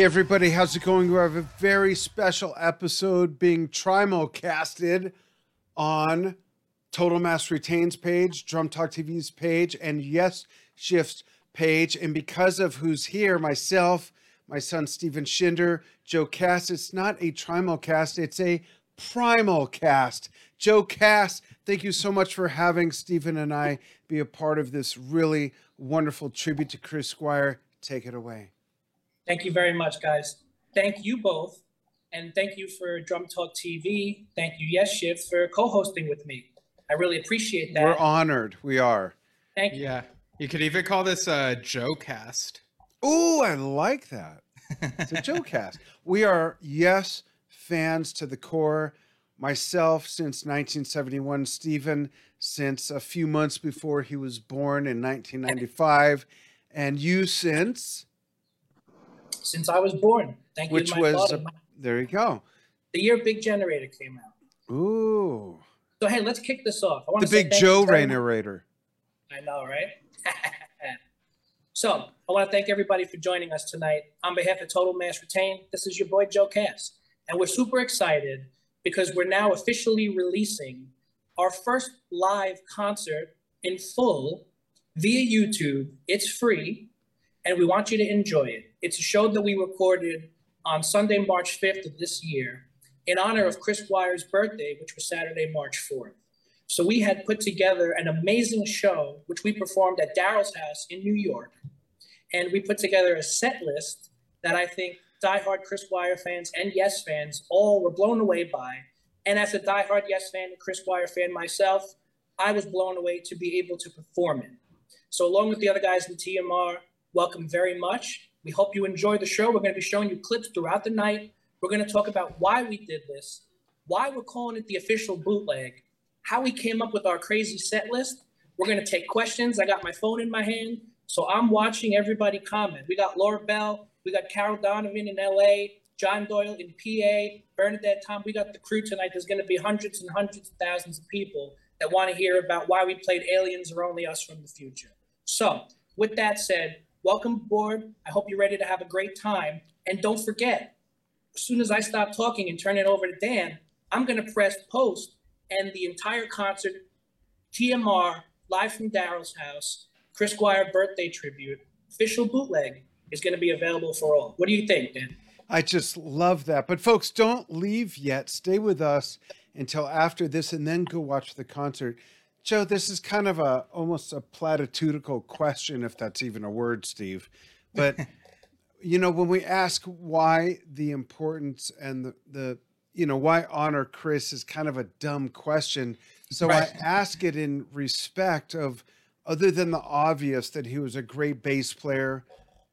Hey everybody, how's it going? We have a very special episode being trimulcasted on Total Mass Retains page, Drum Talk TV's page, and Yes Shift's page. And because of who's here, myself, my son Steven Shinder, Joe Cass, it's not a trimulcast, it's a primal cast. Joe Cass, thank you so much for having Stephen and I be a part of this really wonderful tribute to Chris Squire. Take it away. Thank you very much, guys. Thank you both. And thank you for Drum Talk TV. Thank you, Yesshift, for co hosting with me. I really appreciate that. We're honored. We are. Thank you. Yeah. You could even call this a Joe cast. Oh, I like that. It's a Joe cast. We are, yes, fans to the core. Myself since 1971, Steven since a few months before he was born in 1995, and you since Since I was born. Thank which you. my was a, there you go. the year Big Generator came out. Ooh, So, hey, let's kick this off. I want the to big Joe narrator. I know, right? so, I want to thank everybody for joining us tonight. On behalf of Total Mass Retain, this is your boy Joe Cass. And we're super excited because we're now officially releasing our first live concert in full via YouTube. It's free, and we want you to enjoy it. It's a show that we recorded on Sunday, March 5th of this year in honor of Chris Squire's birthday, which was Saturday, March 4th. So we had put together an amazing show, which we performed at Daryl's house in New York. And we put together a set list that I think diehard Chris Squire fans and Yes fans all were blown away by. And as a diehard Yes fan and Chris Squire fan myself, I was blown away to be able to perform it. So, along with the other guys in TMR, welcome very much. We hope you enjoy the show. We're going to be showing you clips throughout the night. We're going to talk about why we did this, why we're calling it the official bootleg, how we came up with our crazy set list. We're going to take questions. I got my phone in my hand, so I'm watching everybody comment. We got Laura Bell, we got Carol Donovan in LA, John Doyle in PA, Bernadette Tom. We got the crew tonight. There's going to be hundreds and hundreds of thousands of people that want to hear about why we played Aliens or Only Us from the Future. So, with that said, welcome aboard. I hope you're ready to have a great time. And don't forget, as soon as I stop talking and turn it over to Dan, I'm going to press post and the entire concert, TMR, live from Daryl's house, Chris Squire birthday tribute, official bootleg is going to be available for all. What do you think, Dan? I just love that. But folks, don't leave yet. Stay with us until after this and then go watch the concert. Joe, this is kind of a almost a platitudical question, if that's even a word, Steve. But you know, when we ask why the importance and the, the you know, why honor Chris is kind of a dumb question. So Right. I ask it in respect of other than the obvious that he was a great bass player,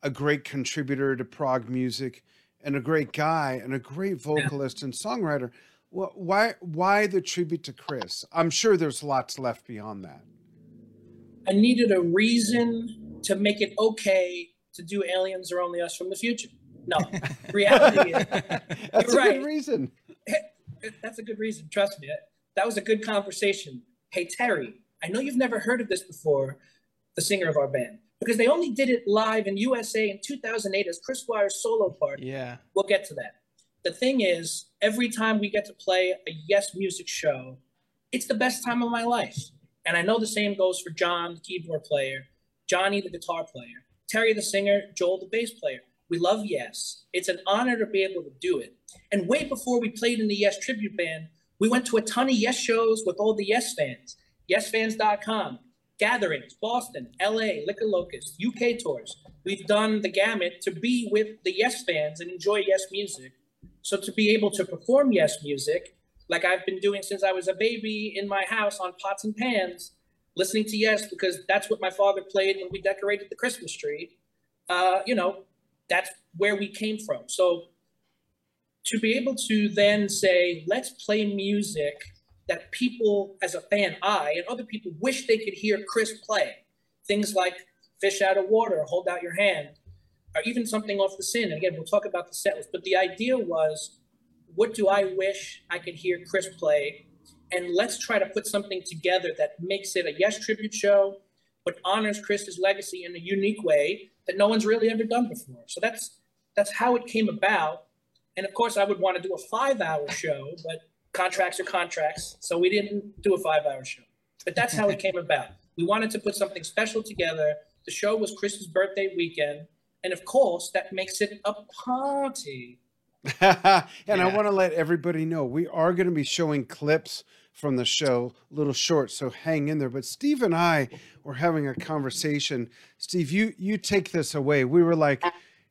a great contributor to prog music, and a great guy and a great vocalist and songwriter. Wh- Why why the tribute to Chris? I'm sure there's lots left beyond that. I needed a reason to make it okay to do Aliens or Only Us from the Future. No, reality is That's a right. good reason. that's a good reason. Trust me. That was a good conversation. Hey, Terry, I know you've never heard of this before, the singer of our band, because they only did it live in USA in 2008 as Chris Squire's solo part. Yeah. We'll get to that. The thing is, every time we get to play a Yes Music show, it's the best time of my life. And I know the same goes for John, the keyboard player, Johnny, the guitar player, Terry, the singer, Joel, the bass player. We love Yes. It's an honor to be able to do it. And way before we played in the Yes tribute band, we went to a ton of Yes shows with all the Yes fans. YesFans.com, gatherings, Boston, LA, Liquor Locust, UK tours. We've done the gamut to be with the Yes fans and enjoy Yes music. So to be able to perform Yes music, like I've been doing since I was a baby in my house on pots and pans, listening to Yes because that's what my father played when we decorated the Christmas tree. Uh, you know, that's where we came from. So to be able to then say, let's play music that people as a fan, I and other people wish they could hear Chris play. Things like Fish Out of Water, Hold Out Your Hand, or even something off the Syn. And again, we'll talk about the set list. But the idea was, what do I wish I could hear Chris play? And let's try to put something together that makes it a Yes tribute show, but honors Chris's legacy in a unique way that no one's really ever done before. So that's that's how it came about. And of course, I would want to do a five hour show, but contracts are contracts. So we didn't do a five hour show. But that's how it came about. We wanted to put something special together. The show was Chris's birthday weekend. And of course, that makes it a party. and Yeah. I want to let everybody know we are going to be showing clips from the show, little short, so hang in there. But Steve and I were having a conversation. Steve, you you take this away. We were like,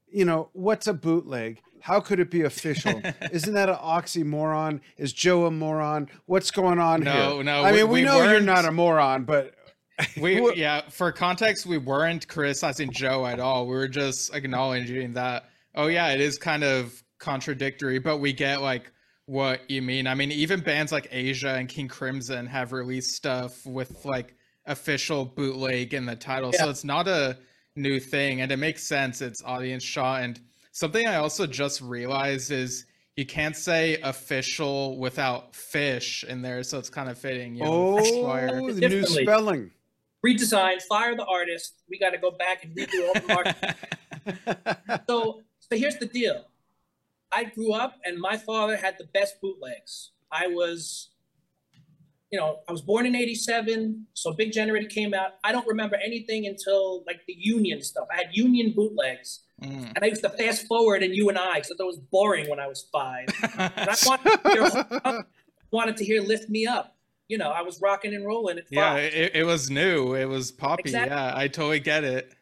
you know, what's a bootleg? How could it be official? Isn't that an oxymoron? Is Joe a moron? What's going on No, here? no, no. I mean, we, we know you're not a moron, but We yeah, for context, we weren't criticizing Joe at all. We were just acknowledging that. Oh yeah, it is kind of contradictory, but we get like what you mean. I mean, even bands like Asia and King Crimson have released stuff with like official bootleg in the title, so it's not a new thing, and it makes sense. It's audience shot, and something I also just realized is you can't say official without fish in there, so it's kind of fitting. You know, oh, the new spelling. Redesign, fire the artist. We got to go back and redo all the marketing. so, so here's the deal. I grew up and my father had the best bootlegs. I was, you know, I was born in 87. So Big Generator came out. I don't remember anything until like the Union stuff. I had Union bootlegs Mm. and I used to fast forward in you and I because it was boring when I was five. And I wanted to hear, wanted to hear Lift Me Up. You know, I was rocking and rolling at Yeah, it, it was new. It was poppy. Exactly. Yeah, I totally get it.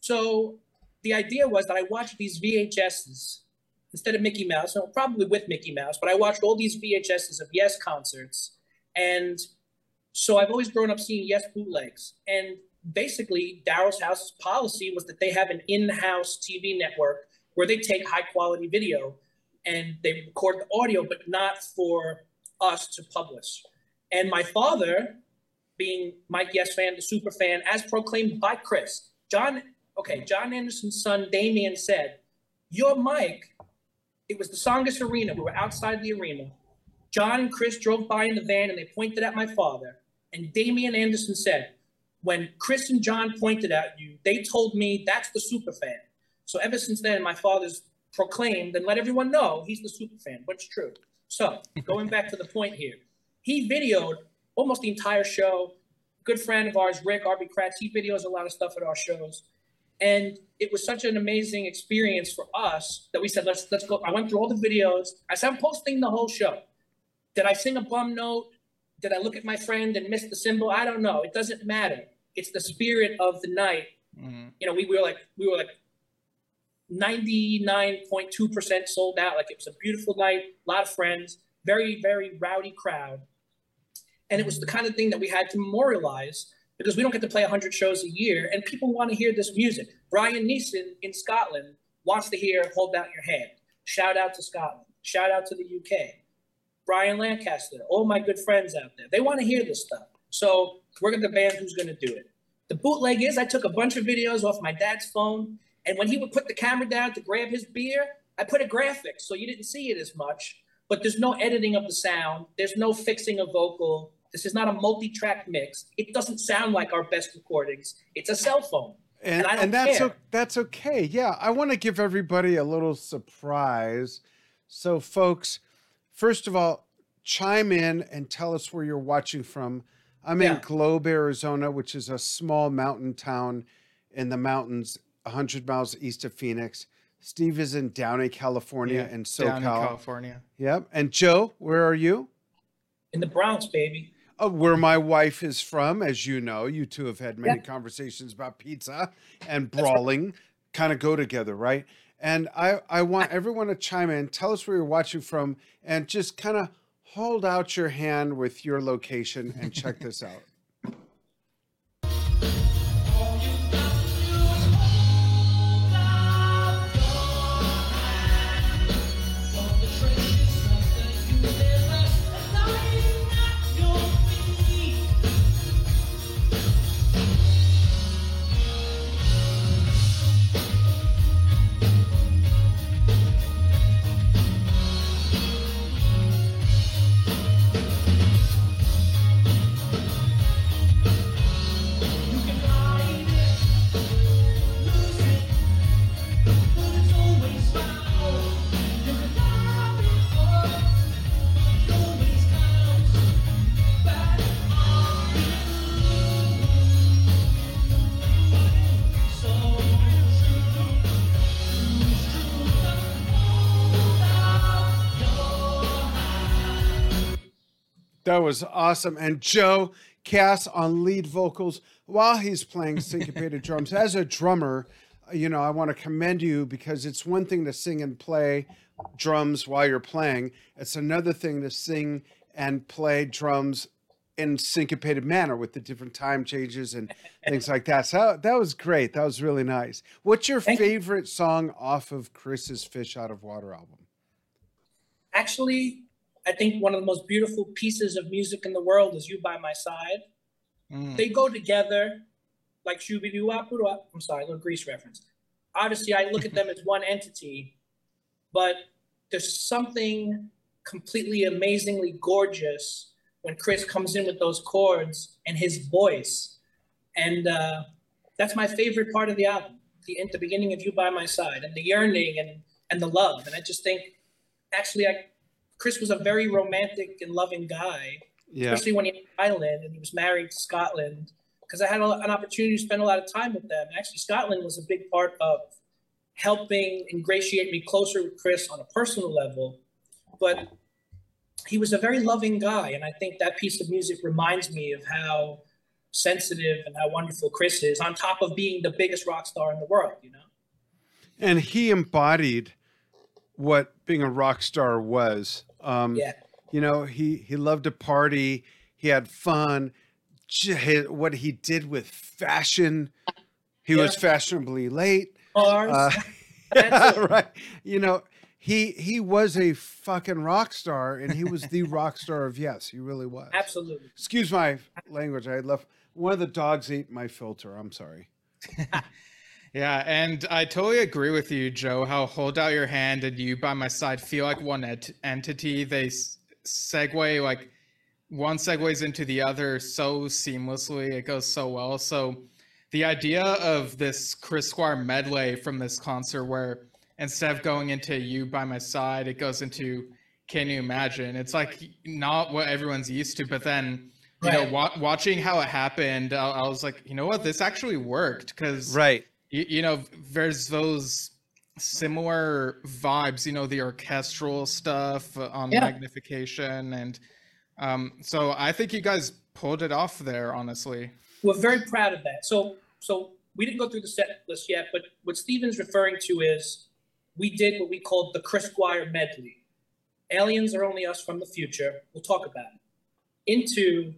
So the idea was that I watched these VHSs instead of Mickey Mouse, no, probably with Mickey Mouse, but I watched all these VHSs of Yes concerts. And so I've always grown up seeing Yes bootlegs. And basically, Daryl's House's policy was that they have an in house TV network where they take high quality video and they record the audio, but not for us to publish. And my father, being Mike Yes fan, the super fan, as proclaimed by Chris, John okay, Jon Anderson's son Damion said, Your Mike, it was the Songus Arena. We were outside the arena. John and Chris drove by in the van and they pointed at my father. And Damion Anderson said, When Chris and John pointed at you, they told me that's the super fan. So ever since then, my father's proclaimed and let everyone know he's the super fan, but it's true. So going back to the point here, he videoed almost the entire show. Good friend of ours, Rick RB Kratz, he videos a lot of stuff at our shows. And it was such an amazing experience for us that we said, let's let's go. I went through all the videos. I said, I'm posting the whole show. Did I sing a bum note? Did I look at my friend and miss the cymbal? I don't know. It doesn't matter. It's the spirit of the night. Mhm. You know, we were like we were like 99.2% sold out. Like it was a beautiful night, a lot of friends, very, very rowdy crowd. And it was the kind of thing that we had to memorialize because we don't get to play 100 shows a year and people want to hear this music. Brian Neeson in Scotland wants to hear Hold Out Your Hand. Shout out to Scotland. Shout out to the UK. Brian Lancaster, all my good friends out there, they want to hear this stuff. So we're the band who's going to do it. The bootleg is I took a bunch of videos off my dad's phone, and when he would put the camera down to grab his beer, I put a graphic so you didn't see it as much. But there's no editing of the sound. There's no fixing a vocal. This is not a multi-track mix. It doesn't sound like our best recordings. It's a cell phone. and, And I don't and that's o- that's okay. Yeah, I want to give everybody a little surprise. So, folks, first of all, chime in and tell us where you're watching from. I'm in Globe, Arizona, which is a small mountain town in the mountains, 100 miles east of Phoenix. Steve is in Downey, California, Yeah, and down in SoCal. California. Yep. And Joe, where are you? In the Bronx, baby. Uh, where my wife is from, as you know, you two have had many conversations about pizza and brawling kind of go together, right? And I, I want everyone to chime in, tell us where you're watching from, and just kind of hold out your hand with your location and check this out. That was awesome. And Joe Cass on lead vocals while he's playing syncopated drums. As a drummer, you know, I want to commend you because it's one thing to sing and play drums while you're playing, it's another thing to sing and play drums in syncopated manner with the different time changes and things like that. So that was great. That was really nice. What's your Thank favorite song off of Chris's Fish Out of Water album? Actually, I think one of the most beautiful pieces of music in the world is You by My Side. Mm. They go together like doo wop I'm sorry, a little grease reference. Obviously, I look at them as one entity, but there's something completely amazingly gorgeous when Chris comes in with those chords and his voice. And uh, that's my favorite part of the album, the, the beginning of You By My Side and the yearning and, and the love. And I just think, actually, I, Chris was a very romantic and loving guy, Yeah. especially when he was in Ireland and he was married to Scotland. Because I had a, an opportunity to spend a lot of time with them. Actually, Scotland was a big part of helping ingratiate me closer with Chris on a personal level. But he was a very loving guy. And I think that piece of music reminds me of how sensitive and how wonderful Chris is, on top of being the biggest rock star in the world, you know? And he embodied what being a rock star was. Um, Yeah. You know, he he loved to party. He had fun. What he did with fashion, he was fashionably late. Cars. Uh, right. You know, he he was a fucking rock star, and he was the rock star of yes. He really was. Absolutely. Excuse my language. I left one of the dogs ate my filter. I'm sorry. Yeah, and I totally agree with you, Joe. How hold out your hand and you by my side feel like one ent- entity. They s- segue like one segues into the other so seamlessly. It goes so well. So the idea of this Chris Squire medley from this concert, where instead of going into you by my side, it goes into can you imagine? It's like not what everyone's used to, but then. You know, wa- watching how it happened, I, I was like, you know what, this actually worked because Right. You, you know there's those similar vibes you know the orchestral stuff uh, on Yeah. magnification and um so i think you guys pulled it off there honestly We're very proud of that. So, so we didn't go through the set list yet, but what Steven's referring to is we did what we called the Chris Squire medley. Aliens are only us from the future. We'll talk about it. Into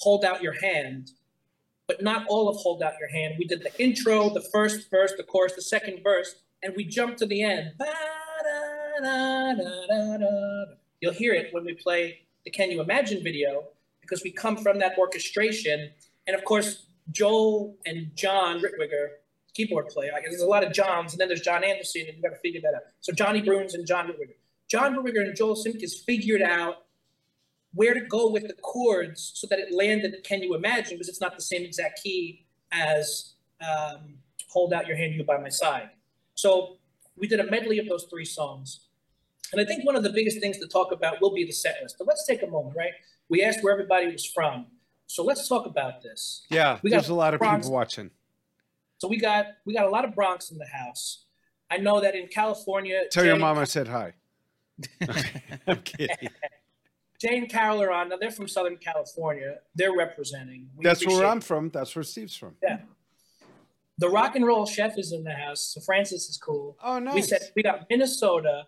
Hold Out Your Hand, but not all of Hold Out Your Hand. We did the intro, the first verse, the chorus, the second verse, and we jumped to the end. You'll hear it when we play the Can You Imagine video because we come from that orchestration. And of course, Joel and John Ritwiger, keyboard player, I guess there's a lot of Johns, and then there's Jon Anderson, and you got to figure that out. So Johnny Bruins and John Ritwiger. John Ritwiger and Joel Simkis figured out where to go with the chords so that it landed Can You Imagine, because it's not the same exact key as um, Hold Out Your Hand, You By My Side. So we did a medley of those three songs. And I think one of the biggest things to talk about will be the set list. But let's take a moment, right? We asked where everybody was from. So let's talk about this. Yeah. We got there's a lot of Bronx- people watching. So we got we got a lot of Bronx in the house. I know that in California, Tell your mom I said hi. I'm kidding. Jay and Carol are on. Now they're from Southern California. They're representing. We That's where I'm from. That's where Steve's from. Yeah. The rock and roll chef is in the house. So Francis is cool. Oh, nice. We said we got Minnesota,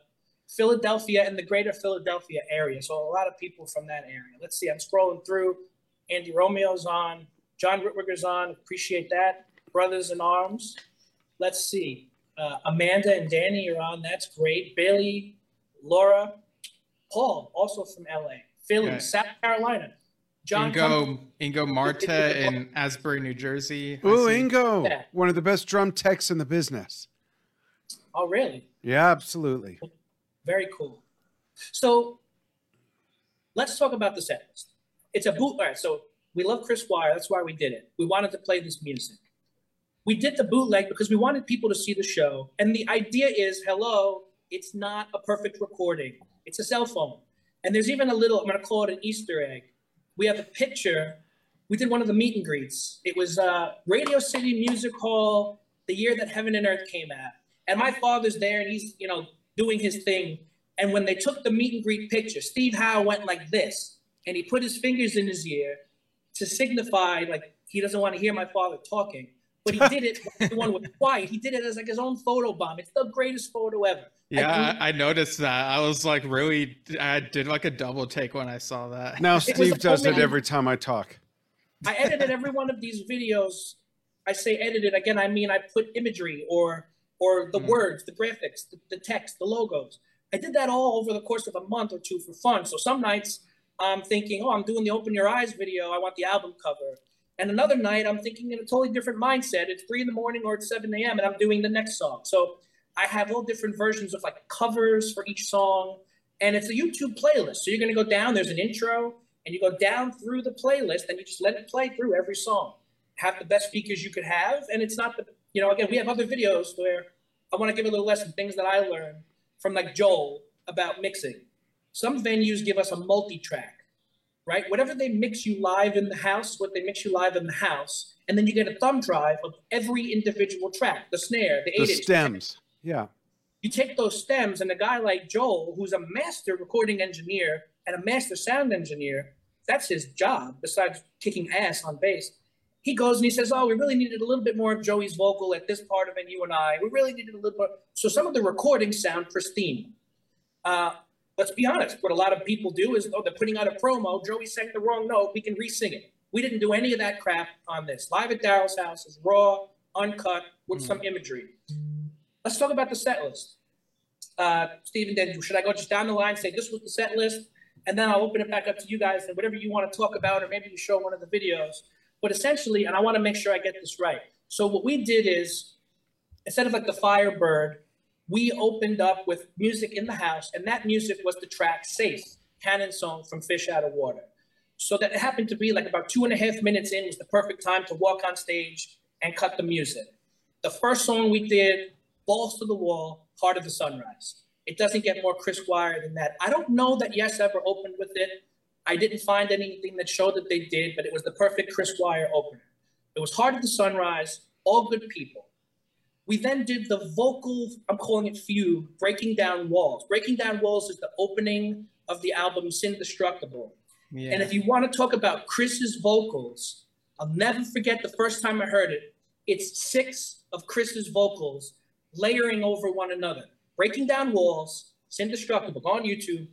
Philadelphia, and the greater Philadelphia area. So a lot of people from that area. Let's see. I'm scrolling through. Andy Romeo's on. John Ritwiger's on. Appreciate that. Brothers in Arms. Let's see. Uh, Amanda and Danny are on. That's great. Bailey, Laura, Paul, also from LA. Philly, Yeah. South Carolina. John Cum- ingo ingo marta in asbury new jersey I Ooh. Ingo, Yeah. one of the best drum techs in the business. Oh, really? Yeah, absolutely. Very cool. So let's talk about the set list. It's a boot. All right, so we love Chris Squire. That's why we did it. We wanted to play this music. We did the bootleg because we wanted people to see the show. And the idea is hello, it's not a perfect recording, it's a cell phone. And there's even a little, I'm going to call it an Easter egg. We have a picture. We did one of the meet and greets. It was uh, Radio City Music Hall, the year that Heaven and Earth came out. And my father's there and he's, you know, doing his thing. And when they took the meet and greet picture, Steve Howe went like this. and he put his fingers in his ear to signify like he doesn't want to hear my father talking. But he did it. the one was quiet. He did it as like his own photo bomb. It's the greatest photo ever. Yeah, I, I, noticed that. I was like, really, I did like a double take when I saw that. Now Steve does it every time I talk. I edited every one of these videos. I say edited again. I mean I put imagery or or the mm. words, the graphics, the, the text, the logos. I did that all over the course of a month or two for fun. So some nights I'm thinking, oh, I'm doing the Open Your Eyes video. I want the album cover. And another night I'm thinking in a totally different mindset. It's three in the morning or it's 7 a.m. and I'm doing the next song. So I have all different versions of like covers for each song. And it's a YouTube playlist. So you're going to go down, there's an intro, and you go down through the playlist and you just let it play through every song. Have the best speakers you could have. And it's not the, you know, again, we have other videos where I want to give a little lesson, things that I learned from like Joel about mixing. Some venues give us a multi-track, right? Whatever they mix you live in the house, what they mix you live in the house, and then you get a thumb drive of every individual track, the snare, the, the stems. Yeah. You take those stems, and a guy like Joel, who's a master recording engineer and a master sound engineer, that's his job besides kicking ass on bass. He goes and he says, "Oh, we really needed a little bit more of Joey's vocal at this part of it. You and I, we really needed a little more." So some of the recordings sound pristine. Uh, let's be honest. What a lot of people do is, oh, they're putting out a promo. Joey sang the wrong note. We can re-sing it. We didn't do any of that crap on this. Live at Daryl's house is raw, uncut, with mm. some imagery. Let's talk about the set list. Uh, Steven, then should I go just down the line, say this was the set list? and then I'll open it back up to you guys and whatever you want to talk about, or maybe you show one of the videos. But essentially, and I want to make sure I get this right. So what we did is, instead of like the Firebird, we opened up with music in the house, and that music was the track "Safe," Canon song from Fish Out of Water. So that it happened to be like about two and a half minutes in was the perfect time to walk on stage and cut the music. The first song we did, "Balls to the Wall," "Heart of the Sunrise." It doesn't get more Chris Squire than that. I don't know that Yes ever opened with it. I didn't find anything that showed that they did, but it was the perfect Chris Squire opener. It was Heart of the Sunrise, all good people. We then did the vocal, I'm calling it fugue, Breaking Down Walls. Breaking Down Walls is the opening of the album Syndestructible. Yeah. And if you want to talk about Chris's vocals, I'll never forget the first time I heard it. It's six of Chris's vocals layering over one another. Breaking Down Walls, it's indestructible. Go on YouTube.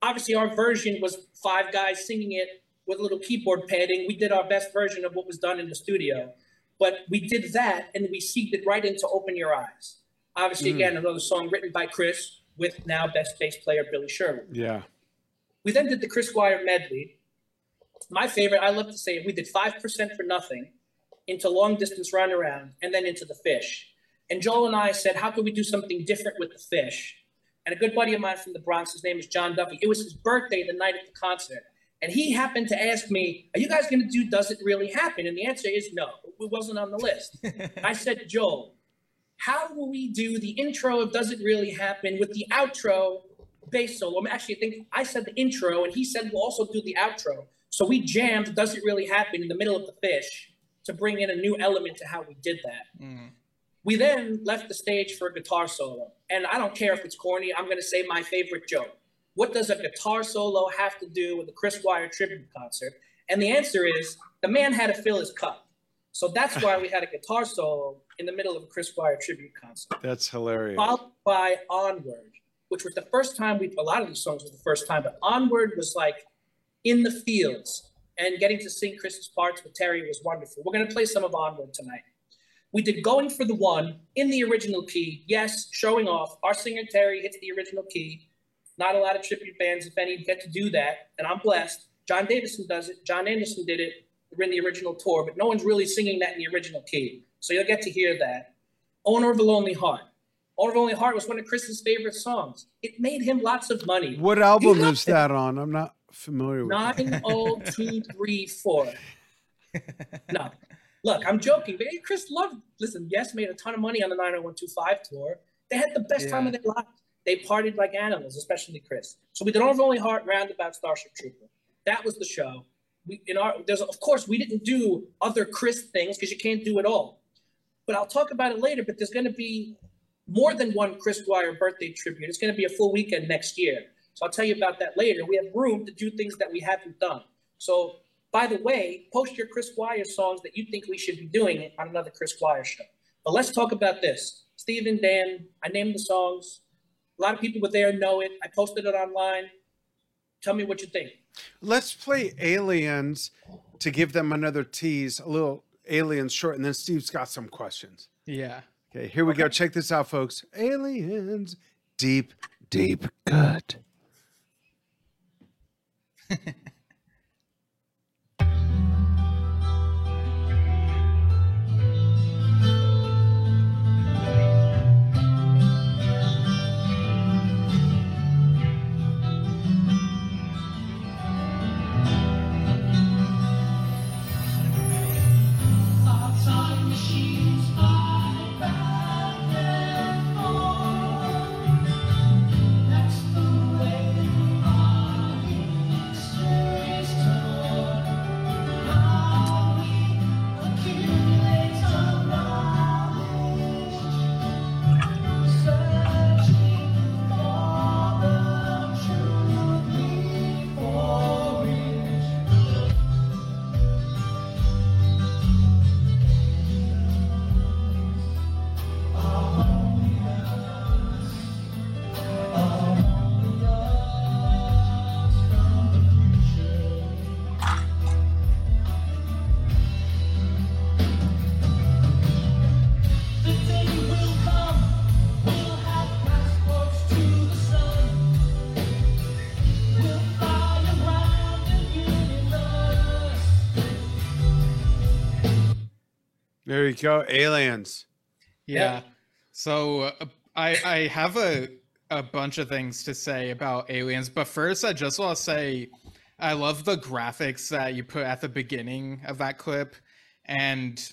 Obviously, our version was five guys singing it with a little keyboard padding. We did our best version of what was done in the studio. But we did that and we seeked it right into Open Your Eyes. Obviously, mm. again, another song written by Chris with now best bass player Billy Sherwood. Yeah. We then did the Chris Squire medley. My favorite, I love to say it, we did 5% for nothing into long distance run around and then into the fish. And Joel and I said, how can we do something different with the fish? And a good buddy of mine from the Bronx, his name is John Duffy. It was his birthday the night of the concert. And he happened to ask me, Are you guys going to do Does It Really Happen? And the answer is no, it wasn't on the list. I said, Joel, how will we do the intro of Does It Really Happen with the outro bass solo? Actually, I think I said the intro, and he said we'll also do the outro. So we jammed Does It Really Happen in the middle of the fish to bring in a new element to how we did that. Mm. We then left the stage for a guitar solo. And I don't care if it's corny, I'm going to say my favorite joke. What does a guitar solo have to do with a Chris Squire tribute concert? And the answer is the man had to fill his cup. So that's why we had a guitar solo in the middle of a Chris Squire tribute concert. That's hilarious. Followed by Onward, which was the first time we, a lot of these songs was the first time, but Onward was like in the fields and getting to sing Chris's parts with Terry was wonderful. We're going to play some of Onward tonight. We did Going for the One in the original key. Yes, showing off. Our singer Terry hits the original key. Not a lot of tribute bands, if any, get to do that, and I'm blessed. Jon Davison does it. Jon Anderson did it. In the original tour, but no one's really singing that in the original key. So you'll get to hear that. Owner of a Lonely Heart. Owner of a Lonely Heart was one of Chris's favorite songs. It made him lots of money. What album is that on? I'm not familiar with 90234. no, Look, I'm joking. But Chris loved, listen, Yes made a ton of money on the 90125 tour. They had the best yeah. time of their lives. They partied like animals, especially Chris. So we did All Only Heart Roundabout Starship Trooper. That was the show. We in our there's of course we didn't do other Chris things because you can't do it all. But I'll talk about it later. But there's going to be more than one Chris Squire birthday tribute. It's going to be a full weekend next year. So I'll tell you about that later. We have room to do things that we haven't done. So, by the way, post your Chris Squire songs that you think we should be doing on another Chris Squire show. But let's talk about this. Steve and Dan, I named the songs. A lot of people were there know it. I posted it online. Tell me what you think. Let's play Aliens to give them another tease, a little Aliens short, and then Steve's got some questions. Yeah. Okay, here we go. Check this out, folks. Aliens, deep, deep cut. There you go, aliens. Yeah. yeah. So uh, I I have a a bunch of things to say about aliens, but first I just want to say I love the graphics that you put at the beginning of that clip, and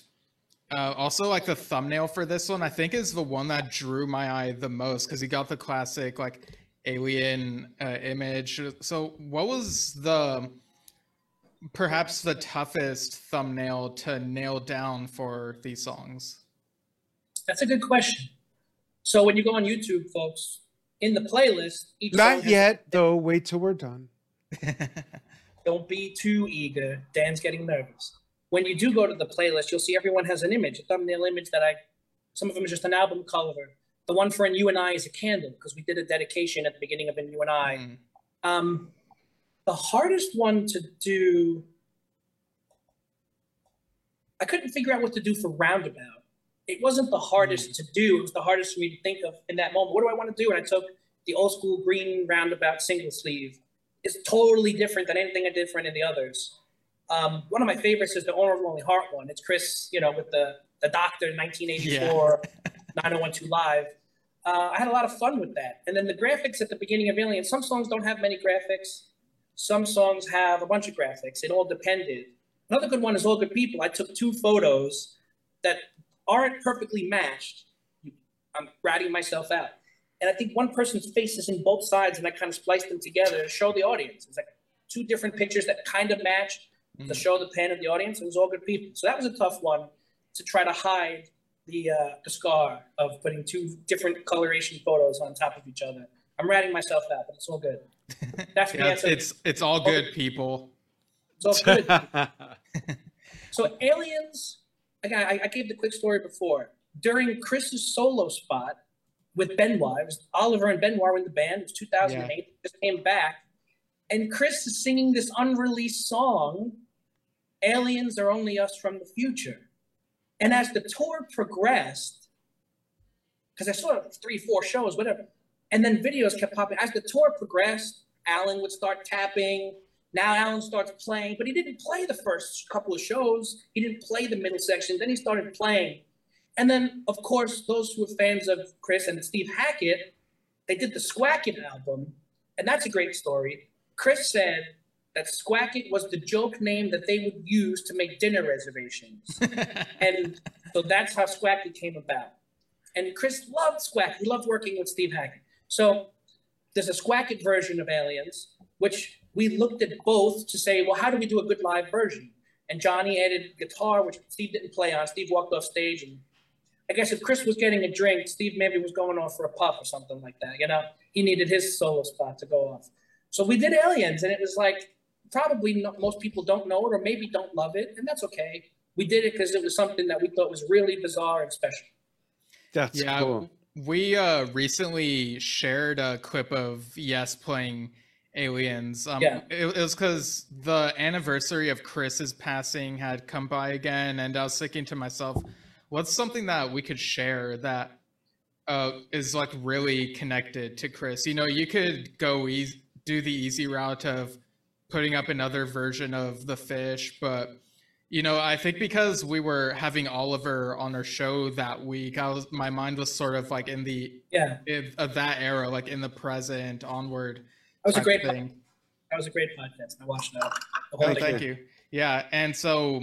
uh, also like the thumbnail for this one. I think is the one that drew my eye the most because he got the classic like alien uh, image. So what was the perhaps the toughest thumbnail to nail down for these songs? That's a good question. So when you go on YouTube, folks, in the playlist, not yet though. Wait till we're done. Don't be too eager. Dan's getting nervous. When you do go to the playlist, you'll see everyone has an image, a thumbnail image that I. Some of them is just an album cover. The one for "In You and I" is a candle because we did a dedication at the beginning of "In You and I." Mm. Um, the hardest one to do, I couldn't figure out what to do for Roundabout. It wasn't the hardest mm. to do, it was the hardest for me to think of in that moment. What do I want to do? And I took the old school green Roundabout single sleeve. It's totally different than anything I did for any of the others. Um, one of my favorites is the Owner of Lonely Heart one. It's Chris, you know, with the the Doctor 1984 yeah. 9012 Live. Uh, I had a lot of fun with that. And then the graphics at the beginning of Alien, some songs don't have many graphics. Some songs have a bunch of graphics. It all depended. Another good one is All Good People. I took two photos that aren't perfectly matched. I'm ratting myself out. And I think one person's face is in both sides, and I kind of spliced them together to show the audience. It's like two different pictures that kind of match mm. to show the pan of the audience. It was all good people. So that was a tough one to try to hide the uh, the scar of putting two different coloration photos on top of each other. I'm ratting myself out, but it's all good. That's yeah, it's, it's, it's all good, people. It's all good. so aliens. Again, I, I gave the quick story before. During Chris's solo spot with Benoit, it was Oliver and Benoit were in the band. It was 2008. Yeah. Just came back, and Chris is singing this unreleased song. Aliens are only us from the future. And as the tour progressed, because I saw three, four shows, whatever, and then videos kept popping. As the tour progressed, Alan would start tapping. Now Alan starts playing, but he didn't play the first couple of shows. He didn't play the middle section. Then he started playing. And then, of course, those who are fans of Chris and Steve Hackett, they did the Squackett album. And that's a great story. Chris said that Squackett was the joke name that they would use to make dinner reservations. and so that's how Squackett came about. And Chris loved Squackett. He loved working with Steve Hackett. So there's a Squackett version of Aliens, which we looked at both to say, well, how do we do a good live version? And Johnny added guitar, which Steve didn't play on. Steve walked off stage and I guess if Chris was getting a drink, Steve maybe was going off for a puff or something like that. You know, he needed his solo spot to go off. So we did Aliens, and it was like probably not, most people don't know it or maybe don't love it, and that's okay. We did it because it was something that we thought was really bizarre and special. That's yeah, cool. We uh, recently shared a clip of Yes playing Aliens. Um, Yeah. it, it was because the anniversary of Chris's passing had come by again, and I was thinking to myself, what's something that we could share that uh, is like really connected to Chris? You know, you could go easy, do the easy route of putting up another version of the fish, but you know, I think because we were having Oliver on our show that week, I was my mind was sort of like in the Yeah, in, of that era, like in the present onward. that was a great. thing. That was a great podcast. I watched that. The whole Oh, thank you. Yeah, and so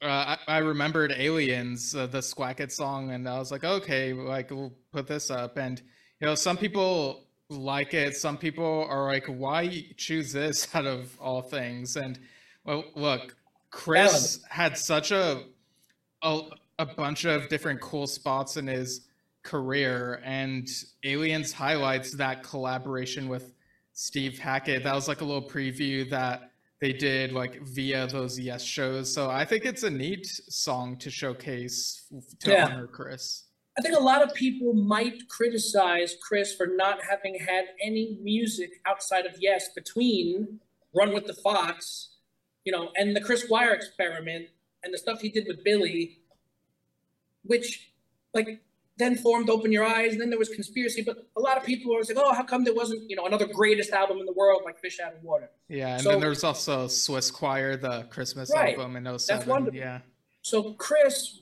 uh, I, I remembered Aliens, uh, the Squackett song, and I was like, okay, like we'll put this up. And you know, some people like it, some people are like, why choose this out of all things? And well, look, Chris had such a, a a bunch of different cool spots in his career, and Aliens highlights that collaboration with Steve Hackett. That was like a little preview that they did like via those yes shows. So I think it's a neat song to showcase to Yeah. honor Chris. I think a lot of people might criticize Chris for not having had any music outside of Yes between Run with the Fox, you know, and the Chris Squire experiment and the stuff he did with Billy, which like then formed Open Your Eyes, and then there was Conspiracy. But a lot of people were like, oh, how come there wasn't, you know, another greatest album in the world like Fish Out of Water? Yeah, and So- then there's also Swiss Choir, the Christmas Right. album in 07. wonderful. Yeah. So Chris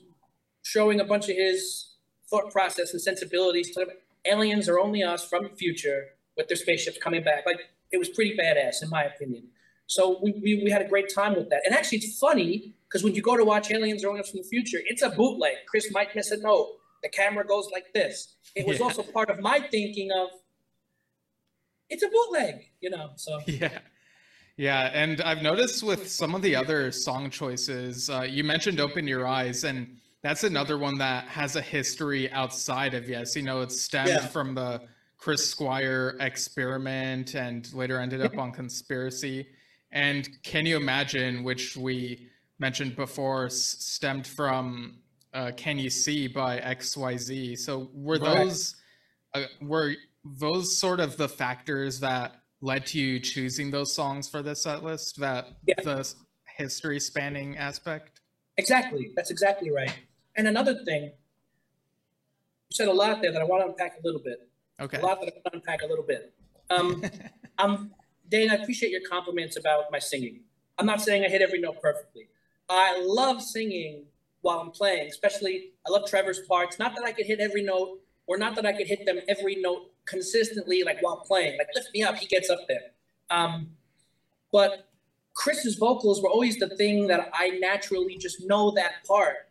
showing a bunch of his thought process and sensibilities to aliens are only us from the future with their spaceships coming back. Like it was pretty badass in my opinion. So we, we, we had a great time with that. And actually it's funny because when you go to watch Aliens only us from the future, it's a bootleg. Chris might miss a note. The camera goes like this. It was Yeah. also part of my thinking of it's a bootleg, you know. So Yeah. Yeah, and I've noticed with some of the other song choices, uh, you mentioned Open Your Eyes, and that's another one that has a history outside of Yes. You know, it stemmed Yeah. from the Chris Squire experiment and later ended up on Conspiracy. And Can You Imagine, which we mentioned before, stemmed from uh, Can You See by XYZ. So were Right. those uh, were those sort of the factors that led to you choosing those songs for this set list that Yeah. the history spanning aspect Exactly. That's exactly right. And another thing, you said a lot there that I want to unpack a little bit. okay A lot that I want to unpack a little bit. Um, I'm, Dane, I appreciate your compliments about my singing. I'm not saying I hit every note perfectly. I love singing while I'm playing, especially I love Trevor's parts. Not that I could hit every note, or not that I could hit them every note consistently, like while playing. Like lift me up, he gets up there. Um, but Chris's vocals were always the thing that I naturally just know that part.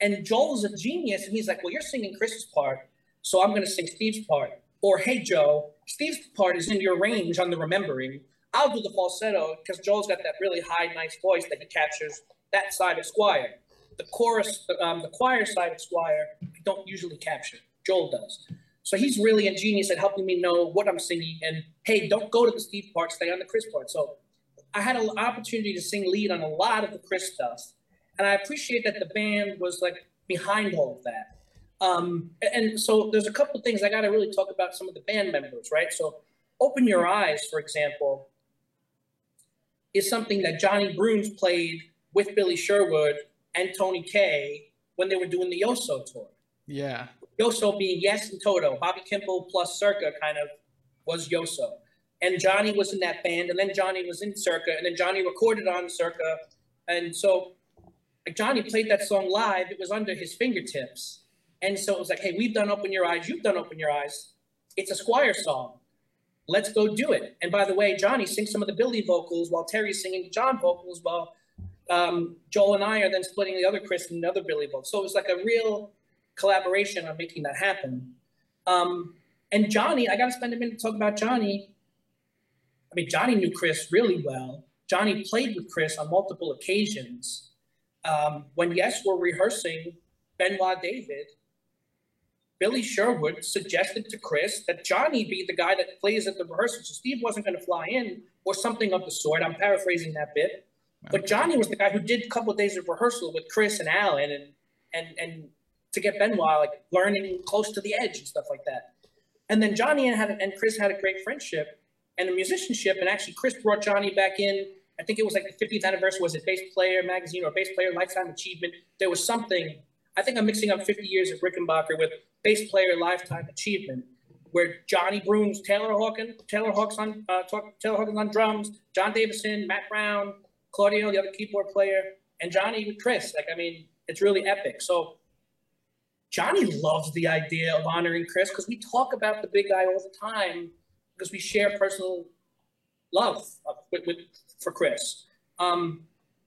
And Joel's a genius, and he's like, "Well, you're singing Chris's part, so I'm going to sing Steve's part." Or, "Hey, Joe, Steve's part is in your range on the remembering. I'll do the falsetto because Joel's got that really high, nice voice that he captures that side of Squire. The chorus, um, the choir side of Squire, I don't usually capture. Joel does. So he's really ingenious at helping me know what I'm singing. And hey, don't go to the Steve part, stay on the Chris part. So I had an opportunity to sing lead on a lot of the Chris stuff, and I appreciate that the band was like behind all of that. Um, and so there's a couple things I got to really talk about some of the band members, right? So Open Your Eyes, for example, is something that Johnny Bruhns played with Billy Sherwood and Tony Kaye when they were doing the Yoso tour. yeah Yoso being Yes and Toto, Bobby Kimball plus Circa kind of was Yoso. And Johnny was in that band, and then Johnny was in Circa, and then Johnny recorded on Circa. And so Johnny played that song live, it was under his fingertips. And so it was like, hey, we've done Open Your Eyes, you've done Open Your Eyes. It's a Squire song. Let's go do it. And by the way, Johnny sings some of the Billy vocals while Terry's singing John vocals while um, Joel and I are then splitting the other Chris and the other Billy vocals. So it was like a real collaboration on making that happen. Um, and Johnny, I got to spend a minute to talk about Johnny. I mean, Johnny knew Chris really well. Johnny played with Chris on multiple occasions. Um, when Yes were rehearsing Benoit David, Billy Sherwood suggested to Chris that Johnny be the guy that plays at the rehearsal. So Steve wasn't going to fly in or something of the sort. I'm paraphrasing that bit. But Johnny was the guy who did a couple of days of rehearsal with Chris and Alan and and and to get Benoit like learning close to the edge and stuff like that. And then Johnny and had and Chris had a great friendship and a musicianship. And actually, Chris brought Johnny back in. I think it was like the 50th anniversary. Was it Bass Player magazine or Bass Player Lifetime Achievement? There was something. I think I'm mixing up 50 years of Rickenbacker with Bass Player Lifetime Achievement, where Johnny Bruhns, Taylor Hawkins, Taylor Hawks on uh, Taylor Hawkins on drums, Jon Davison, Matt Brown, Claudio, the other keyboard player, and Johnny with Chris. Like, I mean, it's really epic. So Johnny loves the idea of honoring Chris because we talk about the big guy all the time because we share personal love with, with, for Chris. Um,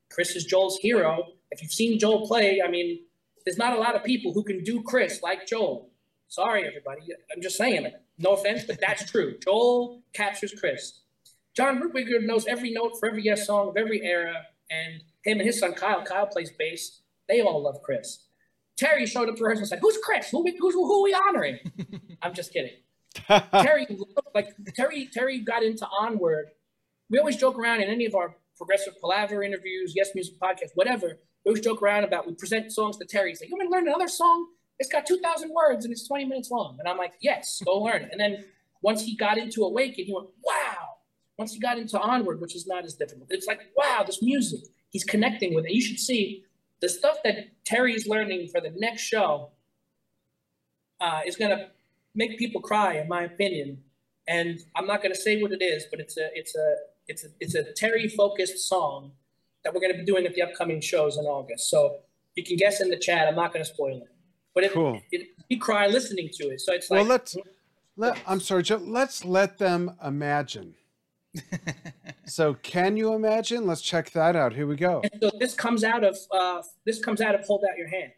Chris is Joel's hero. If you've seen Joel play, I mean, there's not a lot of people who can do Chris like Joel. Sorry, everybody. I'm just saying it. No offense, but that's true. Joel captures Chris. John Ruppiger knows every note for every Yes song of every era, and him and his son Kyle. Kyle plays bass. They all love Chris. Terry showed up to rehearsal and said, "Who's Chris? Who, who's, who are we honoring?" I'm just kidding. Terry, like Terry, Terry got into Onward. We always joke around in any of our progressive palaver interviews, Yes Music podcast, whatever. We always joke around about we present songs to Terry. He's like, "You want to learn another song? It's got two thousand words and it's twenty minutes long." And I'm like, "Yes, go learn it." And then once he got into Awaken, he went, "Wow!" Once he got into Onward, which is not as difficult, it's like, "Wow, this music." He's connecting with it. You should see the stuff that Terry's learning for the next show uh, is going to make people cry, in my opinion. And I'm not going to say what it is, but it's a it's a it's a it's a Terry focused song that we're going to be doing at the upcoming shows in August. So you can guess in the chat. I'm not going to spoil it, but it, cool. it, you cry listening to it. So it's well, like let's let I'm sorry, Joe. Let's let them imagine. so can you imagine? Let's check that out. Here we go. And so this comes out of uh, this comes out of hold out your hand.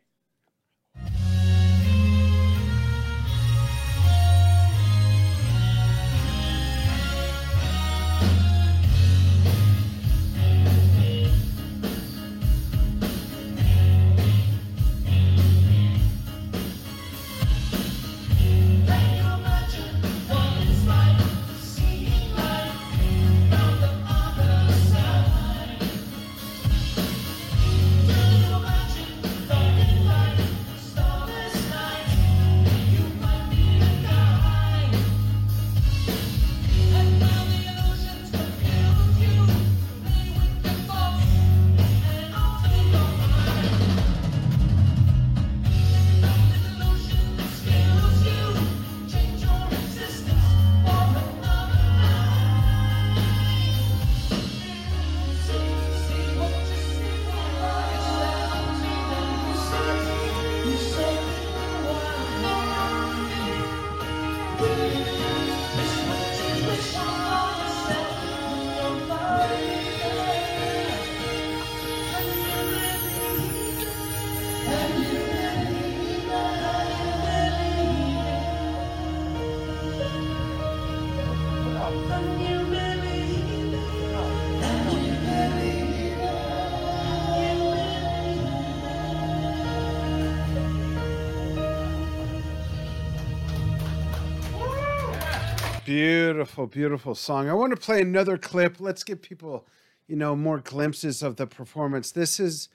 Beautiful, beautiful song. I want to play another clip. Let's give people, you know, more glimpses of the performance. This is,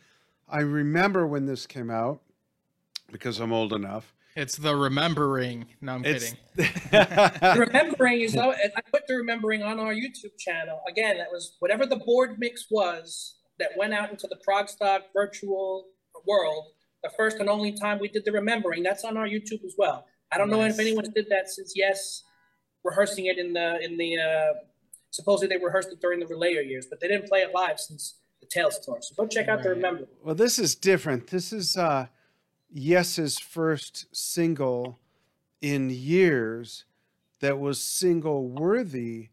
I remember when this came out because I'm old enough. It's the remembering. No, I'm It's The remembering is I put the remembering on our YouTube channel. Again, that was whatever the board mix was that went out into the Progstock virtual world. The first and only time we did the remembering. That's on our YouTube as well. I don't know if Nice. anyone did that since yes, rehearsing it in the in the uh, supposedly they rehearsed it during the relayer years, but they didn't play it live since the Tales tour. So go check out the Remember. well, this is different. This is uh, Yes's first single in years that was single worthy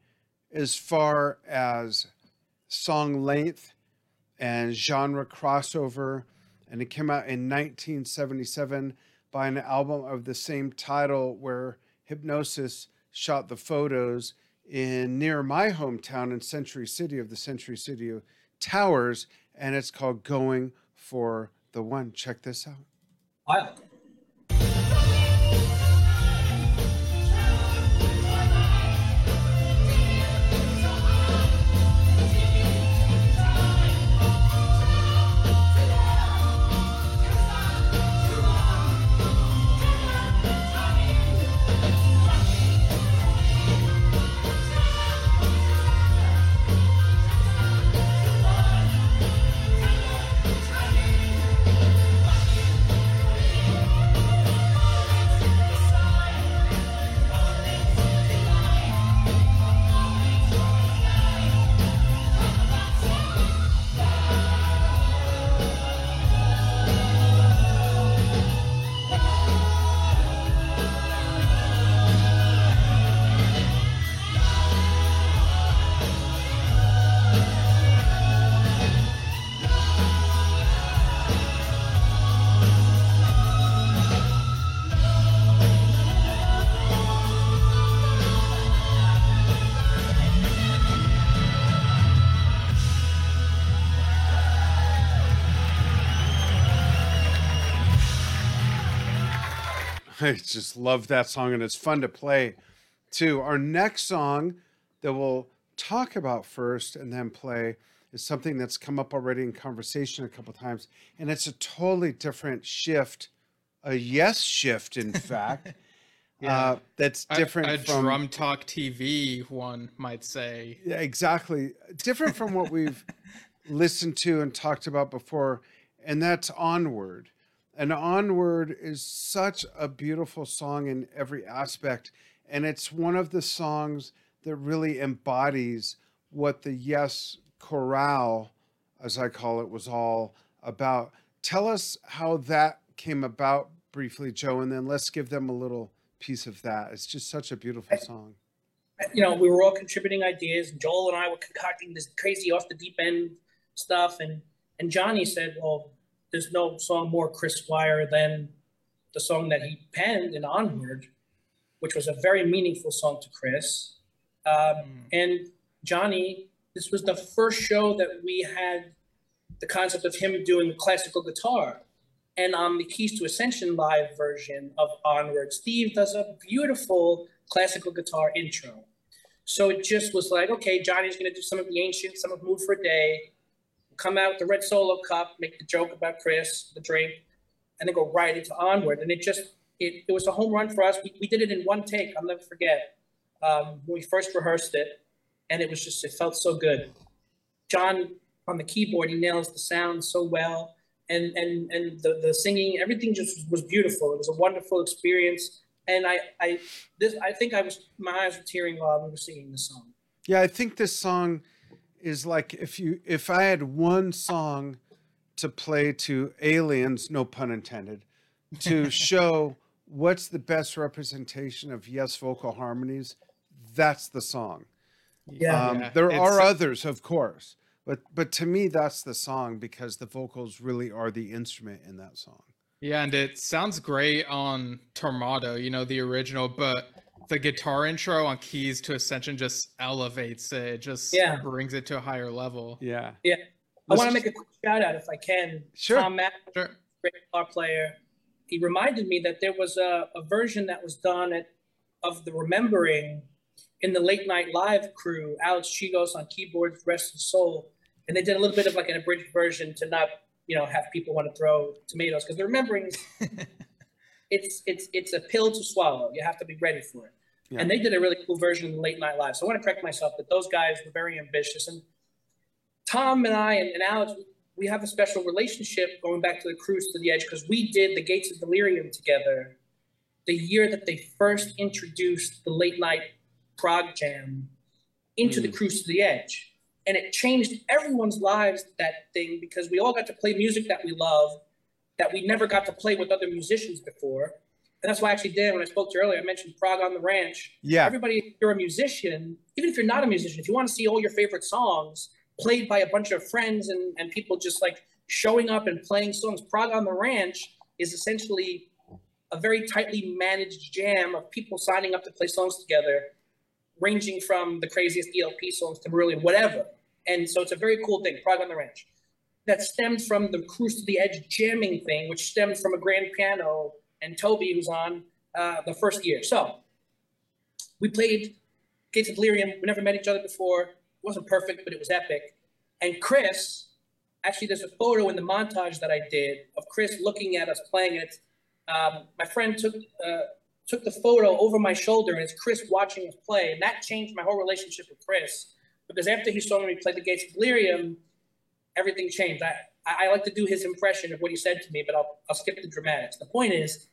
as far as song length and genre crossover. And it came out in 1977 by an album of the same title where Hipgnosis shot the photos in near my hometown in Century City of the Century City Towers. And it's called Going for the One. Check this out. Wild. I just love that song and it's fun to play too. Our next song that we'll talk about first and then play is something that's come up already in conversation a couple times and it's a totally different shift, a yes shift in fact. Yeah. Uh, that's different a, a from drum talk TV one might say. Yeah, exactly. Different from what we've listened to and talked about before, and that's Onward. And Onward is such a beautiful song in every aspect. And it's one of the songs that really embodies what the Yes Chorale, as I call it, was all about. Tell us how that came about briefly, Joe, and then let's give them a little piece of that. It's just such a beautiful song. You know, we were all contributing ideas, Joel and I were concocting this crazy off the deep end stuff, and and Johnny said, "Well, there's no song more Chris Squire than the song that he penned in Onward, which was a very meaningful song to Chris." Um, mm. And Johnny, this was the first show that we had the concept of him doing classical guitar. And on the Keys to Ascension live version of Onward, Steve does a beautiful classical guitar intro. So it just was like, okay, Johnny's going to do some of the ancient, some of Mood for a Day, come out the red solo cup, make the joke about Chris, the drink, and then go right into Onward. And it just, it, it was a home run for us. We, we did it in one take. I'll never forget um, when we first rehearsed it. And it was just, it felt so good. John on the keyboard, he nails the sound so well and and and the, the singing everything just was beautiful it was a wonderful experience and i i this i think i was my eyes were tearing while we were singing the song yeah i think this song is like if you if i had one song to play to aliens no pun intended to show what's the best representation of yes vocal harmonies that's the song yeah, um, yeah. there it's, are others of course but but to me that's the song because the vocals really are the instrument in that song yeah and it sounds great on tormato you know the original but the guitar intro on keys to ascension just elevates it, it just yeah. brings it to a higher level. Yeah. Yeah. I want to make a quick shout out if i can. Sure. Tom Matt, sure. great guitar player. He reminded me that there was a, a version that was done at, of the remembering in the late night live crew, Alex Chigos on keyboards, rest his soul, and they did a little bit of like an abridged version to not, you know, have people want to throw tomatoes because the remembering it's it's it's a pill to swallow. You have to be ready for it. Yeah. And they did a really cool version of late night live. So I want to correct myself that those guys were very ambitious. And Tom and I and, and Alex, we have a special relationship going back to the cruise to the edge because we did the Gates of Delirium together the year that they first introduced the late night prog jam into mm. the cruise to the edge. And it changed everyone's lives, that thing, because we all got to play music that we love, that we never got to play with other musicians before. And that's why I actually did when I spoke to you earlier, I mentioned Prog on the Ranch. Yeah. Everybody, if you're a musician, even if you're not a musician, if you want to see all your favorite songs played by a bunch of friends and, and people just like showing up and playing songs, Prog on the Ranch is essentially a very tightly managed jam of people signing up to play songs together ranging from the craziest ELP songs to really whatever. And so it's a very cool thing, Prog on the Ranch. That stemmed from the Cruise to the Edge jamming thing, which stemmed from a grand piano and Toby was on uh, the first year. So we played Gates of Delirium. We never met each other before. It wasn't perfect, but it was epic. And Chris, actually, there's a photo in the montage that I did of Chris looking at us playing it. Um, my friend took uh, took the photo over my shoulder, and it's Chris watching us play. And that changed my whole relationship with Chris because after he saw me play the Gates of Delirium, everything changed. I, I like to do his impression of what he said to me, but I'll, I'll skip the dramatics. The point is,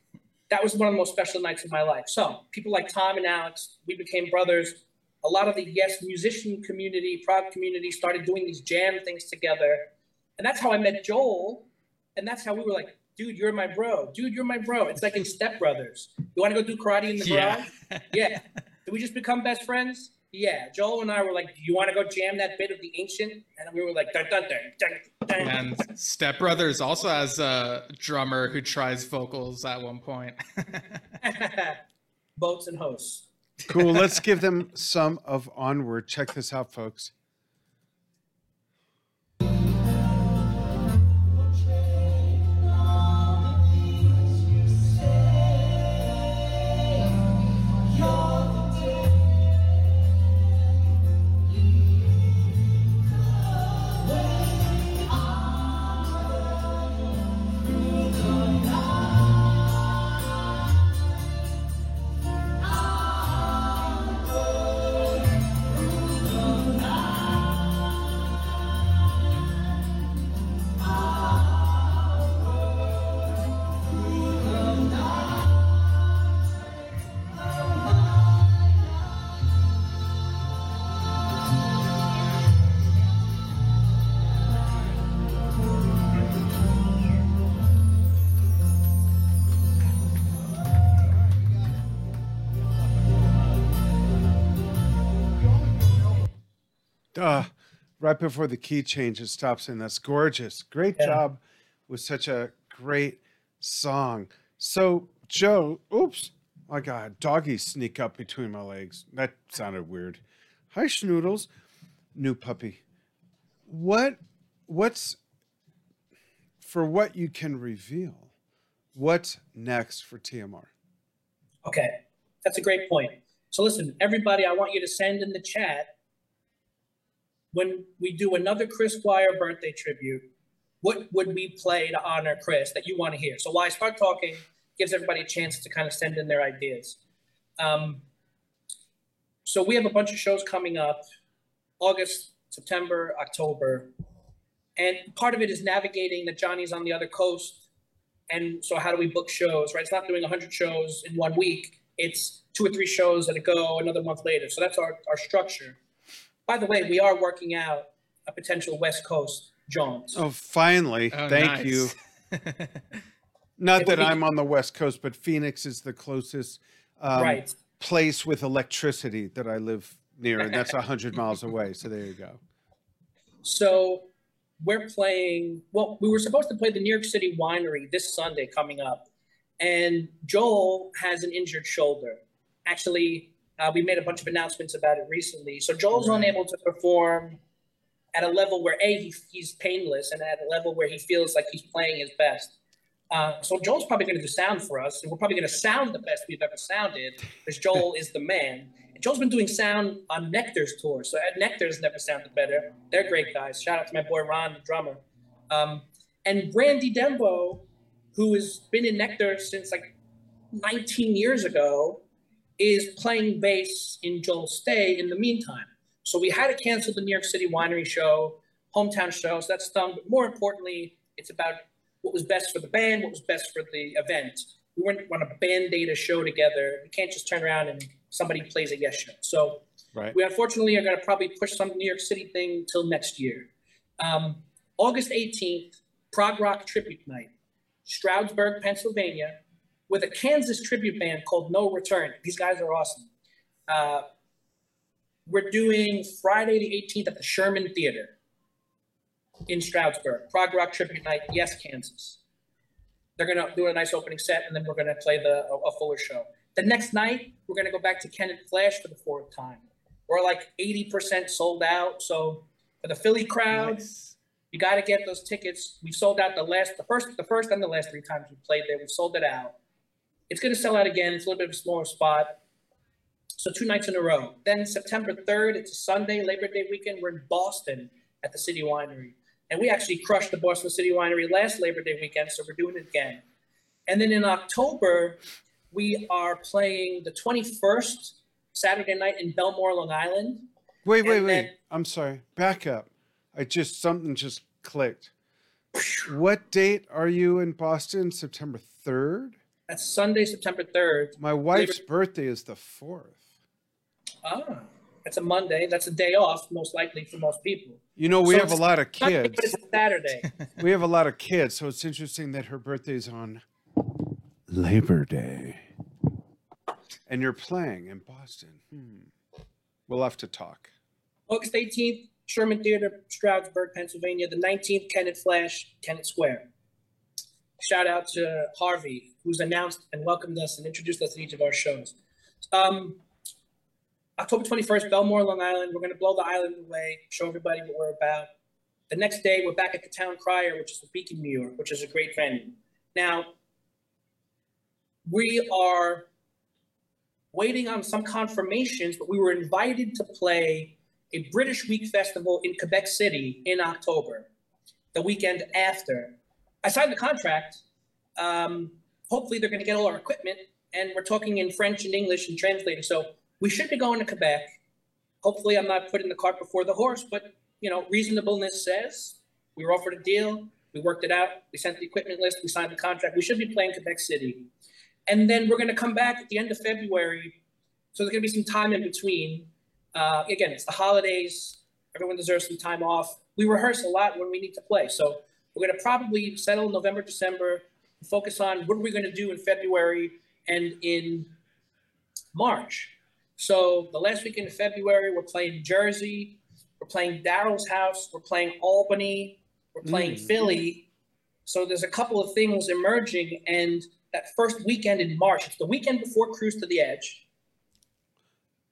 that was one of the most special nights of my life. So people like Tom and Alex, we became brothers. A lot of the Yes musician community, prog community started doing these jam things together. And that's how I met Joel. And that's how we were like, dude, you're my bro. Dude, you're my bro. It's like in Step Brothers. You want to go do karate in the garage? Yeah. yeah. Did we just become best friends? Yeah. Joel and I were like, do you want to go jam that bit of the ancient? And we were like, dun dun dun dun. dun. And Step Brothers also has a drummer who tries vocals at one point. Boats and hosts. Cool. Let's give them some of Onward. Check this out, folks. Uh, right before the key change, it stops in. That's gorgeous. Great Yeah. job with such a great song. So, Joe, oops, I got a doggy sneak up between my legs. That sounded weird. Hi, Schnoodles, new puppy. What, what's for what you can reveal? What's next for TMR? Okay, that's a great point. So listen, everybody, I want you to send in the chat when we do another Chris Squire birthday tribute. What would we play to honor Chris that you want to hear? So while I start talking, gives everybody a chance to kind of send in their ideas. Um, so we have a bunch of shows coming up, August, September, October, and part of it is navigating that Johnny's on the other coast and so how do we book shows right it's not doing 100 shows in one week it's two or three shows at a go another month later so that's our, our structure by the way we are working out a potential west coast Jones. Oh, finally. Oh, Thank nice. you. Not that we- I'm on the West Coast, but Phoenix is the closest um, right place with electricity that I live near, and that's 100 miles away. So there you go. so we're playing well we were supposed to play the new york city winery this sunday coming up and joel has an injured shoulder actually uh, we made a bunch of announcements about it recently. So joel's Right. unable to perform at a level where a he, he's painless and at a level where he feels like he's playing his best. Uh, so joel's probably going to do sound for us and we're probably going to sound the best we've ever sounded because joel is the man. And joel's been doing sound on Nektar's tour so at Nektar's never sounded better. They're great guys. Shout out to my boy ron the drummer. Um, and Randy dembo who has been in Nektar since like 19 years ago is playing bass in joel's stay in the meantime so we had to cancel the New York City winery show, hometown show. So that's done. But more importantly, it's about what was best for the band, what was best for the event. We want want to band-aid a show together. We can't just turn around and somebody plays a yes show. So Right. we unfortunately are going to probably push some New York City thing till next year. Um, August 18th, Prog Rock Tribute Night, Stroudsburg, Pennsylvania, with a Kansas tribute band called No Return. These guys are awesome. Uh, we're doing Friday the 18th at the Sherman Theater in Stroudsburg. Prog Rock Tribute Night, yes, Kansas. They're gonna do a nice opening set, and then we're gonna play the a, a fuller show. The next night, we're gonna go back to Kennett Flash for the fourth time. We're like 80% sold out. So for the Philly crowd, Nice. you got to get those tickets. We sold out the last, the first, the first and the last three times we played there. We sold it out. It's going to sell out again. It's a little bit of a smaller spot. So two nights in a row. Then September 3rd, it's a Sunday, Labor Day weekend. We're in Boston at the City Winery. And we actually crushed the Boston City Winery last Labor Day weekend, so we're doing it again. And then in October, we are playing the 21st Saturday night in Bellmore, Long Island. Wait, wait, And wait. then- I'm sorry. Back up. I just, something just clicked. What date are you in Boston? September 3rd? That's Sunday, September 3rd. My wife's birthday is the 4th. Ah, that's a Monday. That's a day off, most likely for most people. You know, we So have a lot of Sunday, kids. but it's a Saturday. We have a lot of kids, so it's interesting that her birthday's on Labor Day. And you're playing in Boston. Hmm. We'll have to talk. August 18th, Sherman Theater, Stroudsburg, Pennsylvania. The 19th, Kennett Flash, Kennett Square. Shout out to Harvey, who's announced and welcomed us and introduced us to each of our shows. Um, October 21st, Bellmore, Long Island. We're going to blow the island away, show everybody what we're about. The next day, we're back at the Town Crier, which is in Beacon, New York, which is a great venue. Now, we are waiting on some confirmations, but we were invited to play a British Week Festival in Quebec City in October, the weekend after. I signed the contract. Um, hopefully, they're going to get all our equipment, and we're talking in French and English and translating. So we should be going to Quebec. Hopefully, I'm not putting the cart before the horse, but you know, reasonableness says we were offered a deal. We worked it out. We sent the equipment list. We signed the contract. We should be playing Quebec City, and then we're going to come back at the end of February. So there's going to be some time in between. Uh, again, it's the holidays. Everyone deserves some time off. We rehearse a lot when we need to play. So we're going to probably settle November, December, focus on what are we going to do in February and in March. So the last weekend of February, we're playing Jersey. We're playing Daryl's house. We're playing Albany. We're playing Mm. Philly. So there's a couple of things emerging, and that first weekend in March, it's the weekend before Cruise to the Edge.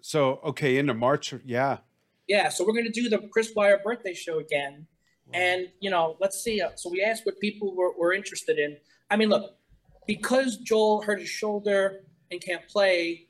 So okay, into March. Yeah. Yeah, so we're gonna do the Chris Squire birthday show again, and you know, let's see. Uh, so we asked what people were, were interested in. I mean, look, because Joel hurt his shoulder and can't play,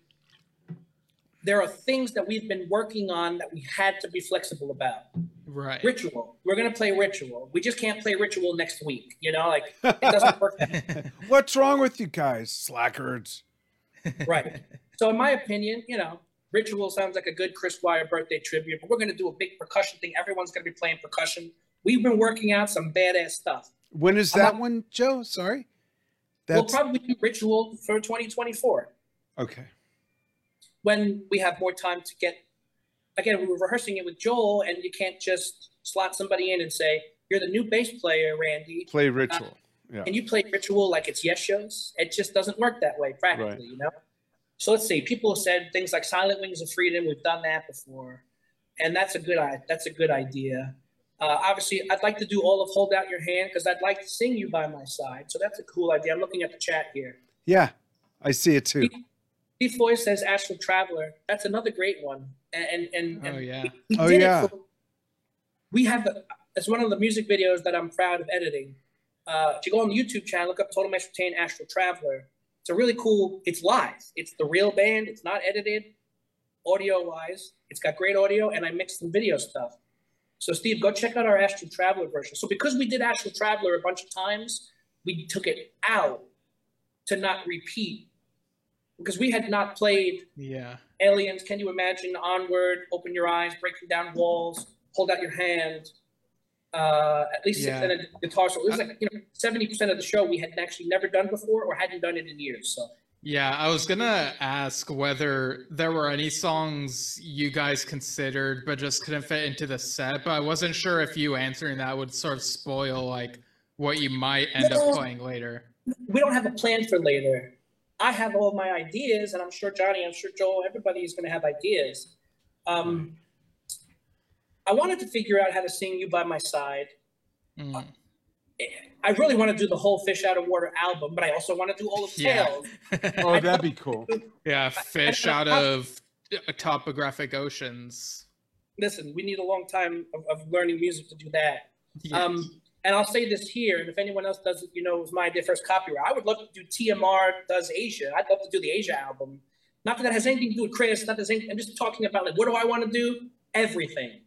there are things that we've been working on that we had to be flexible about. Right. Ritual, we're gonna play Ritual. We just can't play Ritual next week. You know, like it doesn't work. What's wrong with you guys, slackers? right. So in my opinion, you know, Ritual sounds like a good Chris Squire birthday tribute, but we're gonna do a big percussion thing. Everyone's gonna be playing percussion. We've been working out some badass stuff. When is that not- one, Joe? Sorry. We'll probably do Ritual for 2024 okay. when we have more time to get. Again, we were rehearsing it with Joel, and you can't just slot somebody in and say, "You're the new bass player, Randy." Play uh, ritual. Yeah. and you play ritual like it's yes shows. It just doesn't work that way practically, you know. So let's see. People have said things like "Silent Wings of Freedom." We've done that before, and that's a good. That's a good idea. Uh, obviously, I'd like to do all of "Hold Out Your Hand" because I'd like to sing you by my side. So that's a cool idea. I'm looking at the chat here. Yeah. I see it too. Steve Foy says "Astral Traveler." That's another great one. And and, and, Oh yeah. we, we Oh, yeah. for- we have the, it's one of the music videos that I'm proud of editing. Uh, if you go on the YouTube channel, look up Total Mass Retain Astral Traveler. It's a really cool. It's live. It's the real band. It's not edited, audio wise. It's got great audio, and I mixed some video stuff. So Steve, go check out our Astral Traveler version. So because we did Astral Traveler a bunch of times, we took it out to not repeat because we had not played Yeah. Aliens, Can You Imagine, Onward, Open Your Eyes, Breaking Down Walls, Hold Out Your Hand, uh, at least Yeah. six and a guitar. So it was like, you know, 70% of the show we had actually never done before or hadn't done it in years. So Yeah, I was gonna ask whether there were any songs you guys considered but just couldn't fit into the set, but I wasn't sure if you answering that would sort of spoil like what you might end No. up playing later. we don't have a plan for later. I have all my ideas, and I'm sure Johnny, I'm sure Joel, everybody is going to have ideas. Um, I wanted to figure out how to sing "You by My Side." Mm. I really want to do the whole "Fish Out of Water" album, but I also want to do all of Yeah. Tales. Oh, that'd be cool. yeah, fish out of topographic oceans. Listen, we need a long time of, of learning music to do that. Yes. Um, and I'll say this here, and if anyone else does it, you know, it was my idea first copyright. I would love to do TMR does Asia. I'd love to do the Asia album. Not that that has anything to do with Chris. Not that there's anything, I'm just talking about like, what do I want to do? Everything.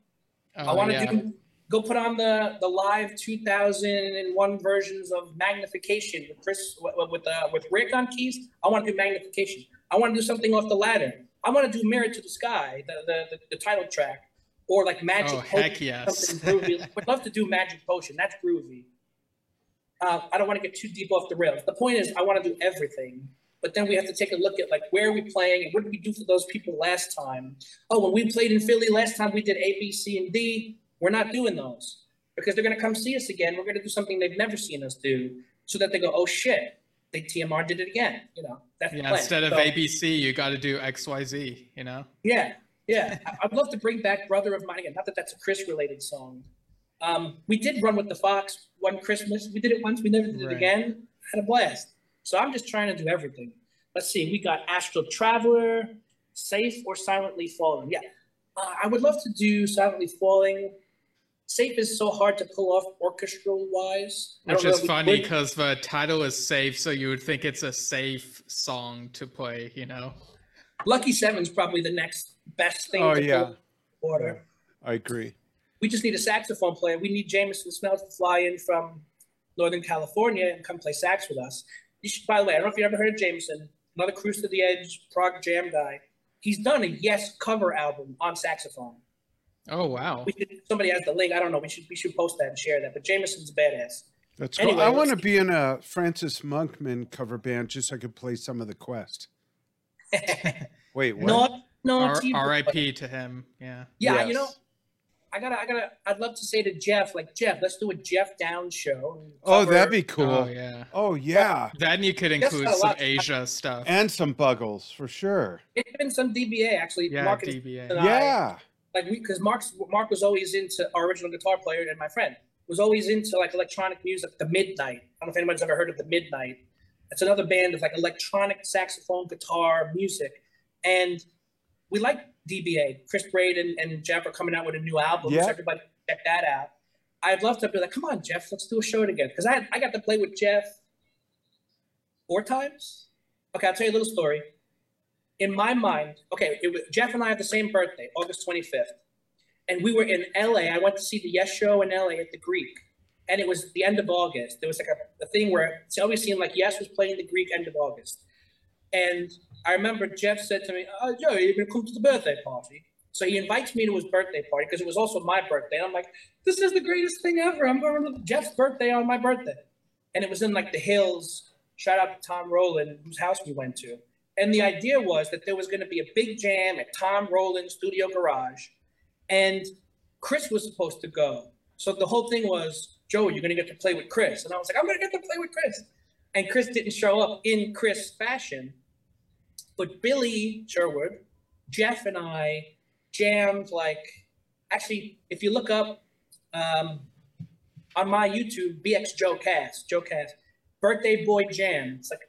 I Oh, want to yeah. do go put on the the live 2001 versions of Magnification with Chris with with, uh, with Rick on keys. I want to do Magnification. I want to do something off the ladder. I want to do Mirror to the Sky, the the, the, the title track, or like Magic. Oh, heck Potion, yes. Something groovy. Would love to do Magic Potion. That's groovy. Uh, I don't want to get too deep off the rails. The point is, I want to do everything. But then we have to take a look at like where are we playing and what did we do for those people last time? Oh, when we played in Philly last time, we did A, B, C, and D. We're not doing those because they're going to come see us again. We're going to do something they've never seen us do, so that they go, "Oh shit, they TMR did it again." You know, that's the Yeah, plan. instead of So- ABC, you got to do XYZ, you know? yeah, yeah. I'd love to bring back "Brother of Mine" again. Not that that's a Chris-related song. Um, we did run with the Fox one Christmas. We did it once. We never did it again. Had a blast. So I'm just trying to do everything. Let's see. We got Astral Traveler, Safe or Silently Falling. Yeah, uh, I would love to do Silently Falling. Safe is so hard to pull off orchestral wise. Which is funny because the title is safe, so you would think it's a safe song to play, you know? Lucky Seven's probably the next best thing. Oh, to yeah. pull off the Water. I agree. we just need a saxophone player. We need Jameson Smells to fly in from Northern California and come play sax with us. You should, by the way, I don't know if you ever heard of Jameson, another Cruise to the Edge prog jam guy. He's done a Yes cover album on saxophone. Oh, wow. We should, somebody has the link. I don't know. We should we should post that and share that. But Jameson's badass. That's cool. Anyway, I want to be in a Francis Monkman cover band just so I could play some of the Quest. Wait, what? no, no, R- T- R.I.P. to him. Yeah. Yeah, you know, I gotta, I gotta, I'd love to say to Jeff, like Jeff, let's do a Geoff Downes show. Oh, cover- that'd be cool. Oh, yeah. Oh yeah, Then you could include some Asia stuff. and some Buggles for sure. It's been some DBA actually. Yeah, Marcus DBA. and I- Yeah, like we because Mark's Mark was always into our original guitar player and my friend was always into like electronic music. The Midnight. I don't know if anybody's ever heard of the Midnight. It's another band of like electronic saxophone, guitar, music, and we like DBA. Chris Braden and Jeff are coming out with a new album, Yeah. so everybody check that out. I'd love to be like, come on, Jeff, let's do a show together. Because I I got to play with Jeff four times. Okay, I'll tell you a little story. In my mind, okay, it was, Jeff and I have the same birthday, August 25th. And we were in LA. I went to see the Yes show in LA at the Greek. And it was the end of August. There was like a, a thing where it's always seemed like Yes was playing the Greek end of August. And I remember Jeff said to me, Oh, Joe, you're going to come to the birthday party. So he invites me to his birthday party because it was also my birthday. And I'm like, this is the greatest thing ever. I'm going to Jeff's birthday on my birthday. And it was in like the hills. Shout out to Tom Rowland, whose house we went to. And the idea was that there was going to be a big jam at Tom Rowland's studio garage. And Chris was supposed to go. So the whole thing was, Joe, you're going to get to play with Chris. And I was like, I'm going to get to play with Chris. And Chris didn't show up in Chris fashion. But Billy Sherwood, Jeff, and I jammed like, actually, if you look up um, on my YouTube, BX Joe Cass, Joe Cass, Birthday Boy Jam. It's like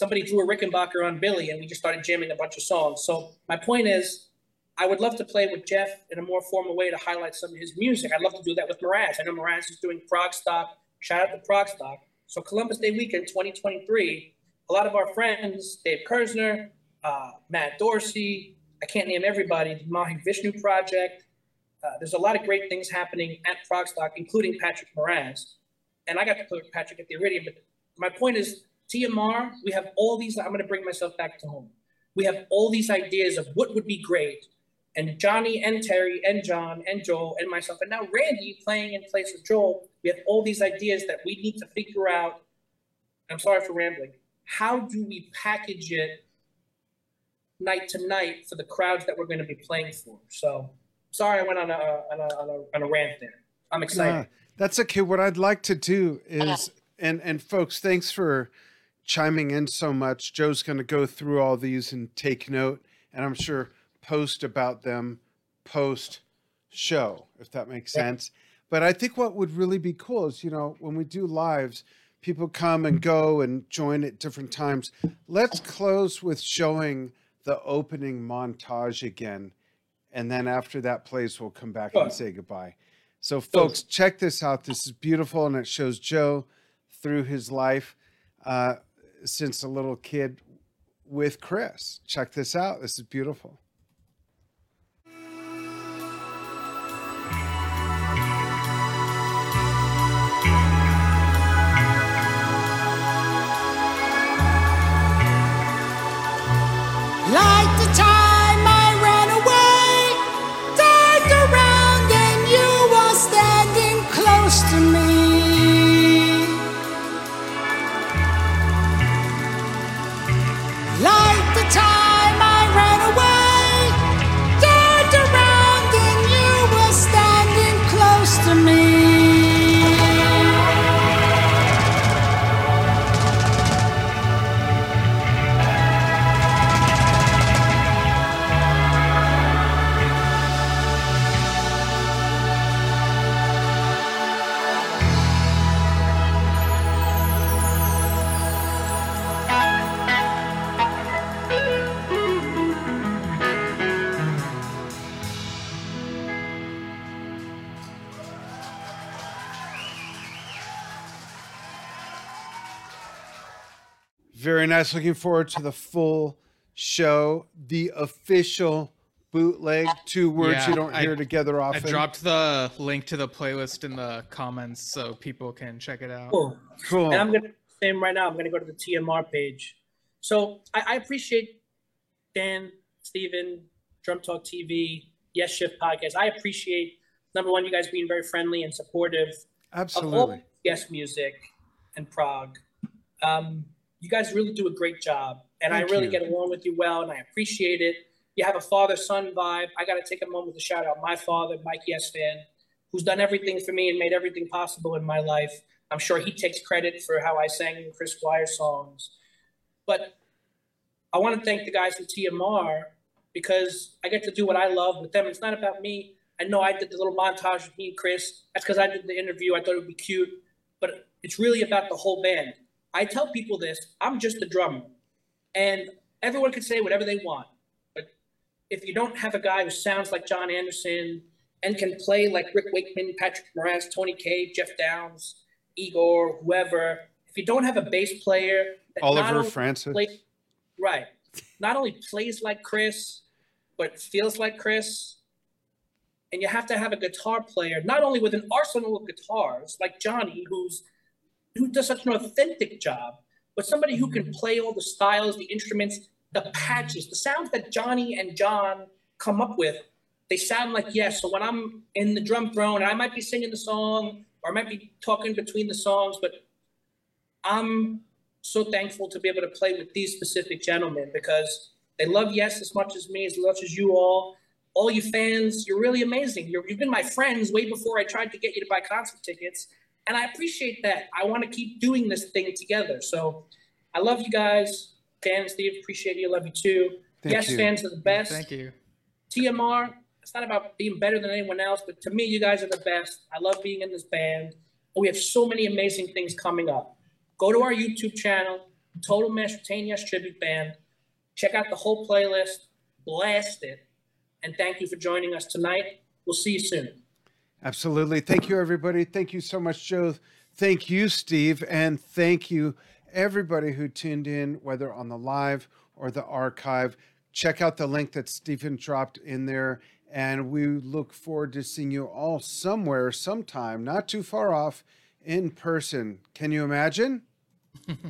somebody drew a Rickenbacker on Billy and we just started jamming a bunch of songs. So my point is, I would love to play with Jeff in a more formal way to highlight some of his music. I'd love to do that with Moraz. I know Moraz is doing Prog Stock. Shout out to Prog Stock. So Columbus Day weekend 2023, a lot of our friends, Dave Kerzner, uh, Matt Dorsey, I can't name everybody, the Mahavishnu Project. Uh, there's a lot of great things happening at Prog Stock, including Patrick Moraz. And I got to play with Patrick at the Iridium, but my point is TMR, we have all these, I'm going to bring myself back to home. We have all these ideas of what would be great. And Johnny and Terry and John and Joel and myself, and now Randy playing in place of Joel, we have all these ideas that we need to figure out. I'm sorry for rambling. How do we package it night to night for the crowds that we're going to be playing for? So sorry I went on a, on a, on a, on a rant there. I'm excited. Nah, that's okay. What I'd like to do is, and and folks, thanks for chiming in so much. Joe's going to go through all these and take note, and I'm sure post about them post show, if that makes Yeah. sense. But I think what would really be cool is, you know, when we do lives, people come and go and join at different times. Let's close with showing the opening montage again. And then after that plays, we'll come back and say goodbye. So, folks, check this out. This is beautiful, and it shows Joe through his life uh, since a little kid with Chris. Check this out. This is beautiful. Very nice. Looking forward to the full show, the official bootleg. Two words Yeah, you don't I- hear together often. I dropped the link to the playlist in the comments so people can check it out. Cool. Cool. And I'm gonna same right now. I'm gonna go to the TMR page. So I, I appreciate Dan, Steven, Drum Talk TV, Yesshift Podcast. I appreciate number one, you guys being very friendly and supportive of all Absolutely. Yes Music and Prog. Um, you guys really do a great job, and Thank I really you. get along with you well, and I appreciate it. You have a father-son vibe. I got to take a moment to shout out my father, Mike Yesfan, who's done everything for me and made everything possible in my life. I'm sure he takes credit for how I sang Chris Squire songs. But I want to thank the guys from TMR because I get to do what I love with them. It's not about me. I know I did the little montage with me and Chris. That's because I did the interview. I thought it would be cute, but it's really about the whole band. I tell people this I'm just a drummer, and everyone can say whatever they want. But if you don't have a guy who sounds like Jon Anderson and can play like Rick Wakeman, Patrick Moraz, Tony Kaye, Geoff Downes, Igor, whoever, if you don't have a bass player, that Oliver Francis. play- right, not only plays like Chris, but feels like Chris. And you have to have a guitar player, not only with an arsenal of guitars like Johnny, who's who does such an authentic job, but somebody who can play all the styles, the instruments, the patches, the sounds that Johnny and John come up with. They sound like yes. So when I'm in the drum throne, and I might be singing the song or I might be talking between the songs, but I'm so thankful to be able to play with these specific gentlemen because they love Yes as much as me, as much as you all. All you fans, you're really amazing. You're, you've been my friends way before I tried to get you to buy concert tickets. And I appreciate that. I want to keep doing this thing together. So I love you guys. Dan, Steve, appreciate you. Love you too. Thank yes, you. fans are the best. Thank you. TMR, it's not about being better than anyone else, but to me, you guys are the best. I love being in this band. And we have so many amazing things coming up. Go to our YouTube channel, Total Mass Retain Yes Tribute Band. Check out the whole playlist, blast it. And thank you for joining us tonight. We'll see you soon. Absolutely. Thank you, everybody. Thank you so much, Joe. Thank you, Steve. And thank you, everybody who tuned in, whether on the live or the archive. Check out the link that Steven dropped in there. And we look forward to seeing you all somewhere, sometime, not too far off, in person. Can you imagine?